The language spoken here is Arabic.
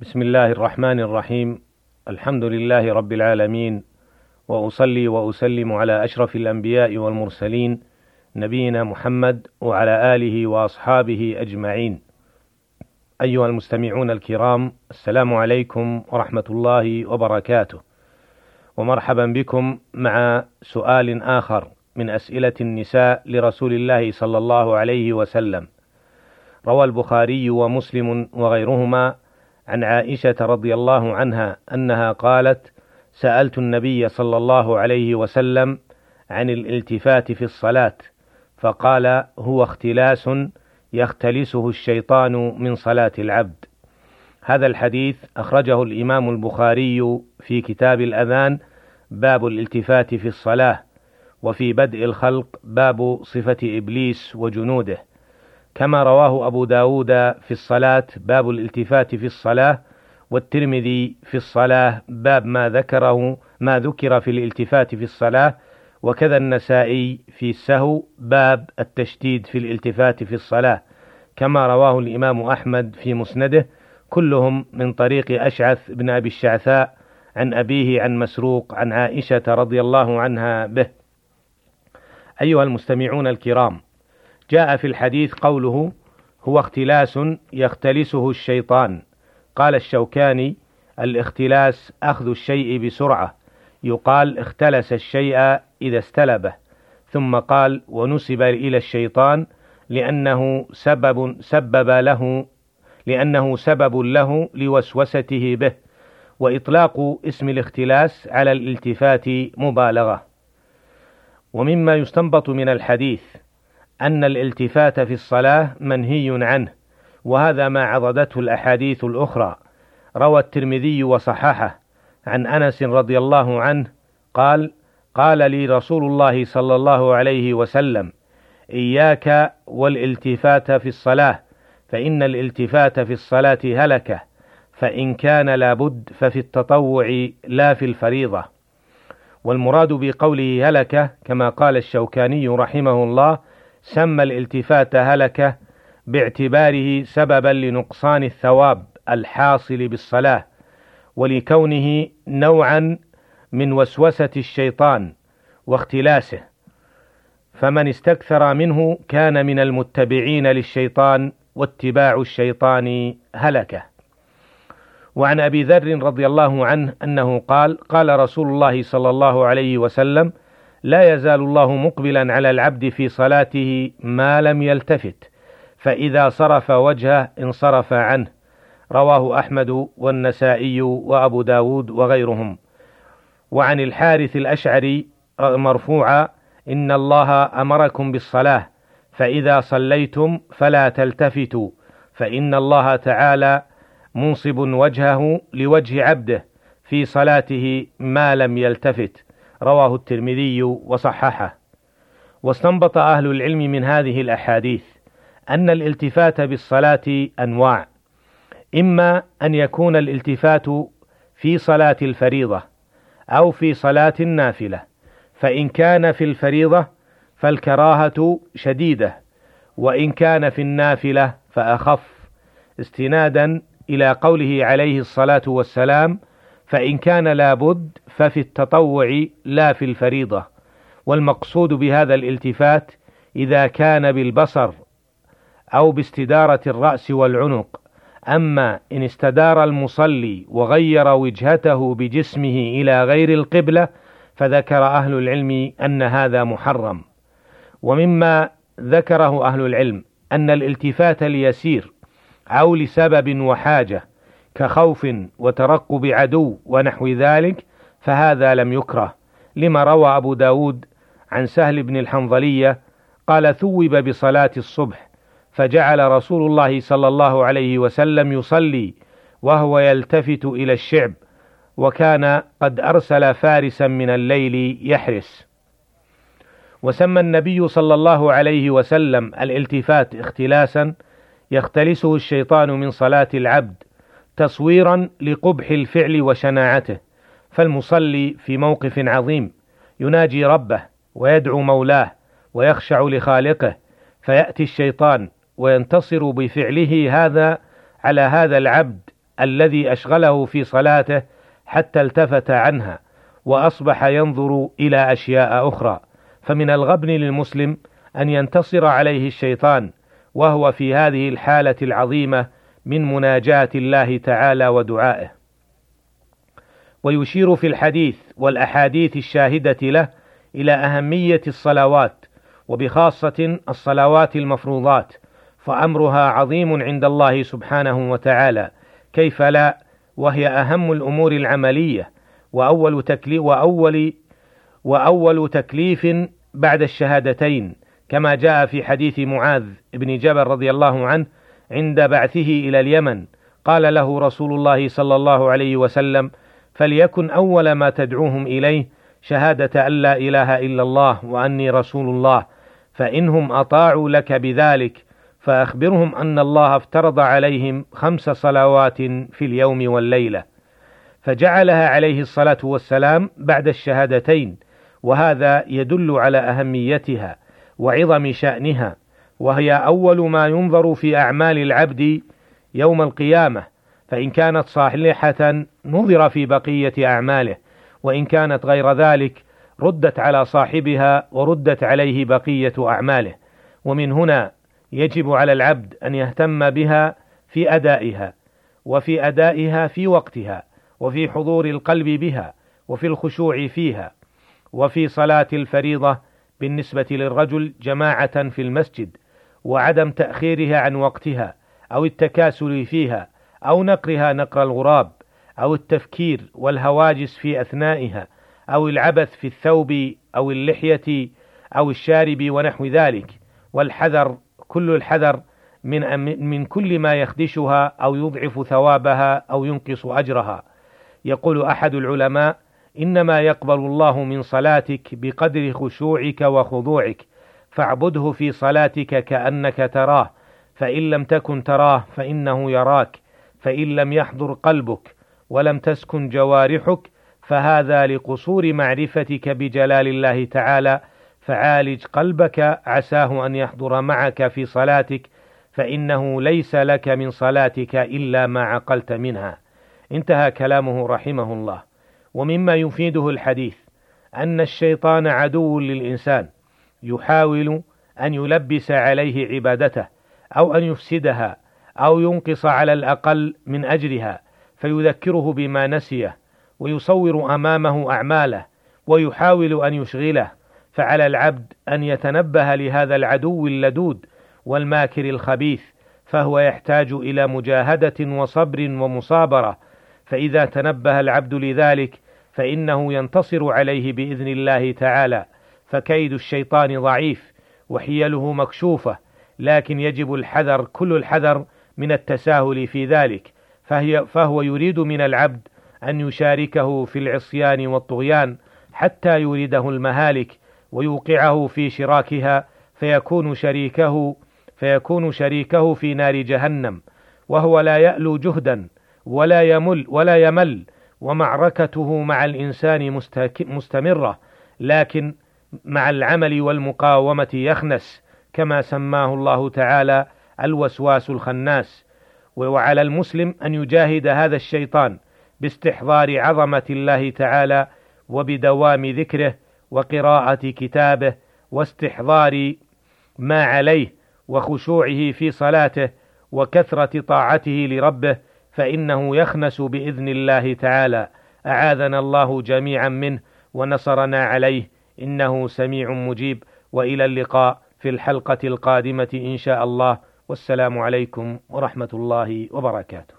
بسم الله الرحمن الرحيم. الحمد لله رب العالمين. وأصلي وأسلم على أشرف الأنبياء والمرسلين نبينا محمد وعلى آله وأصحابه أجمعين. أيها المستمعون الكرام السلام عليكم ورحمة الله وبركاته. ومرحبا بكم مع سؤال آخر من أسئلة النساء لرسول الله صلى الله عليه وسلم. روى البخاري ومسلم وغيرهما عن عائشة رضي الله عنها أنها قالت: سألت النبي صلى الله عليه وسلم عن الالتفات في الصلاة، فقال: هو اختلاس يختلسه الشيطان من صلاة العبد. هذا الحديث أخرجه الإمام البخاري في كتاب الأذان باب الالتفات في الصلاة، وفي بدء الخلق باب صفة إبليس وجنوده. كما رواه أبو داود في الصلاة باب الالتفات في الصلاة والترمذي في الصلاة باب ما ذكره ما ذكر في الالتفات في الصلاة وكذا النسائي في السهو باب التشديد في الالتفات في الصلاة. كما رواه الإمام أحمد في مسنده كلهم من طريق أشعث بن أبي الشعثاء عن أبيه عن مسروق عن عائشة رضي الله عنها به. أيها المستمعون الكرام جاء في الحديث قوله هو اختلاس يختلسه الشيطان. قال الشوكاني الاختلاس أخذ الشيء بسرعة. يقال اختلس الشيء إذا استلبه. ثم قال ونسب إلى الشيطان لأنه سبب سبب له لأنه سبب له لوسوسته به. وإطلاق اسم الاختلاس على الالتفات مبالغة. ومما يستنبط من الحديث أن الالتفات في الصلاة منهي عنه وهذا ما عضدته الأحاديث الأخرى. روى الترمذي وصححه. عن أنس رضي الله عنه قال قال لي رسول الله صلى الله عليه وسلم إياك والالتفات في الصلاة فإن الالتفات في الصلاة هلكة فإن كان لابد ففي التطوع لا في الفريضة. والمراد بقوله هلكة كما قال الشوكاني رحمه الله سمى الالتفات هلكة باعتباره سببا لنقصان الثواب الحاصل بالصلاة ولكونه نوعا من وسوسة الشيطان واختلاسه. فمن استكثر منه كان من المتبعين للشيطان واتباع الشيطان هلكه. وعن أبي ذر رضي الله عنه أنه قال قال رسول الله صلى الله عليه وسلم لا يزال الله مقبلا على العبد في صلاته ما لم يلتفت فإذا صرف وجهه انصرف عنه. رواه أحمد والنسائي وأبو داود وغيرهم. وعن الحارث الأشعري مرفوعا إن الله أمركم بالصلاة فإذا صليتم فلا تلتفتوا فإن الله تعالى منصب وجهه لوجه عبده في صلاته ما لم يلتفت. رواه الترمذي وصححه. واستنبط أهل العلم من هذه الأحاديث أن الالتفات بالصلاة أنواع إما أن يكون الالتفات في صلاة الفريضة أو في صلاة النافلة فإن كان في الفريضة فالكراهة شديدة وإن كان في النافلة فأخف استنادا إلى قوله عليه الصلاة والسلام فإن كان لابد ففي التطوع لا في الفريضة. والمقصود بهذا الالتفات إذا كان بالبصر أو باستدارة الرأس والعنق. أما إن استدار المصلي وغير وجهته بجسمه إلى غير القبلة فذكر أهل العلم أن هذا محرم. ومما ذكره أهل العلم أن الالتفات ليسير أو لسبب وحاجة كخوف وترقب عدو ونحو ذلك فهذا لم يكره. لما روى أبو داود عن سهل بن الحنظلية قال ثوب بصلاة الصبح فجعل رسول الله صلى الله عليه وسلم يصلي وهو يلتفت إلى الشعب وكان قد أرسل فارسا من الليل يحرس. وسمى النبي صلى الله عليه وسلم الالتفات اختلاسا يختلسه الشيطان من صلاة العبد تصويرا لقبح الفعل وشناعته فالمصلي في موقف عظيم يناجي ربه ويدعو مولاه ويخشع لخالقه فيأتي الشيطان وينتصر بفعله هذا على هذا العبد الذي أشغله في صلاته حتى التفت عنها وأصبح ينظر إلى أشياء أخرى. فمن الغبن للمسلم أن ينتصر عليه الشيطان وهو في هذه الحالة العظيمة من مناجاة الله تعالى ودعائه. ويشير في الحديث والأحاديث الشاهدة له إلى أهمية الصلوات وبخاصة الصلوات المفروضات فأمرها عظيم عند الله سبحانه وتعالى كيف لا؟ وهي أهم الأمور العملية وأول تكليف وأول وأول تكليف بعد الشهادتين كما جاء في حديث معاذ بن جبل رضي الله عنه عند بعثه إلى اليمن. قال له رسول الله صلى الله عليه وسلم فليكن أول ما تدعوهم إليه شهادة أن لا إله إلا الله وأني رسول الله فإنهم أطاعوا لك بذلك فأخبرهم أن الله افترض عليهم خمس صلوات في اليوم والليلة. فجعلها عليه الصلاة والسلام بعد الشهادتين وهذا يدل على أهميتها وعظم شأنها. وهي أول ما ينظر في أعمال العبد يوم القيامة فإن كانت صالحة نظر في بقية أعماله وإن كانت غير ذلك ردت على صاحبها وردت عليه بقية أعماله. ومن هنا يجب على العبد أن يهتم بها في أدائها وفي أدائها في وقتها وفي حضور القلب بها وفي الخشوع فيها وفي صلاة الفريضة بالنسبة للرجل جماعة في المسجد. وعدم تأخيرها عن وقتها أو التكاسل فيها أو نقرها نقر الغراب أو التفكير والهواجس في أثنائها أو العبث في الثوب أو اللحية أو الشارب ونحو ذلك. والحذر كل الحذر من من كل ما يخدشها أو يضعف ثوابها أو ينقص أجرها. يقول أحد العلماء إنما يقبل الله من صلاتك بقدر خشوعك وخضوعك فاعبده في صلاتك كأنك تراه فإن لم تكن تراه فإنه يراك فإن لم يحضر قلبك ولم تسكن جوارحك فهذا لقصور معرفتك بجلال الله تعالى فعالج قلبك عساه أن يحضر معك في صلاتك فإنه ليس لك من صلاتك إلا ما عقلت منها. انتهى كلامه رحمه الله. ومما يفيده الحديث أن الشيطان عدو للإنسان. يحاول أن يلبس عليه عبادته أو أن يفسدها أو ينقص على الأقل من أجرها فيذكره بما نسيه ويصور أمامه أعماله ويحاول أن يشغله فعلى العبد أن يتنبه لهذا العدو اللدود والماكر الخبيث فهو يحتاج إلى مجاهدة وصبر ومصابرة فإذا تنبه العبد لذلك فإنه ينتصر عليه بإذن الله تعالى. فكيد الشيطان ضعيف وحيله مكشوفة لكن يجب الحذر كل الحذر من التساهل في ذلك فهي فهو يريد من العبد أن يشاركه في العصيان والطغيان حتى يريده المهالك ويوقعه في شراكها فيكون شريكه فيكون شريكه في نار جهنم وهو لا يألو جهدا ولا يمل ولا يمل ومعركته مع الإنسان مستمرة لكن مع العمل والمقاومة يخنس كما سماه الله تعالى الوسواس الخناس. وعلى المسلم أن يجاهد هذا الشيطان باستحضار عظمة الله تعالى وبدوام ذكره وقراءة كتابه واستحضار ما عليه وخشوعه في صلاته وكثرة طاعته لربه فإنه يخنس بإذن الله تعالى. أعاذنا الله جميعا منه ونصرنا عليه. إنه سميع مجيب وإلى اللقاء في الحلقة القادمة إن شاء الله. والسلام عليكم ورحمة الله وبركاته.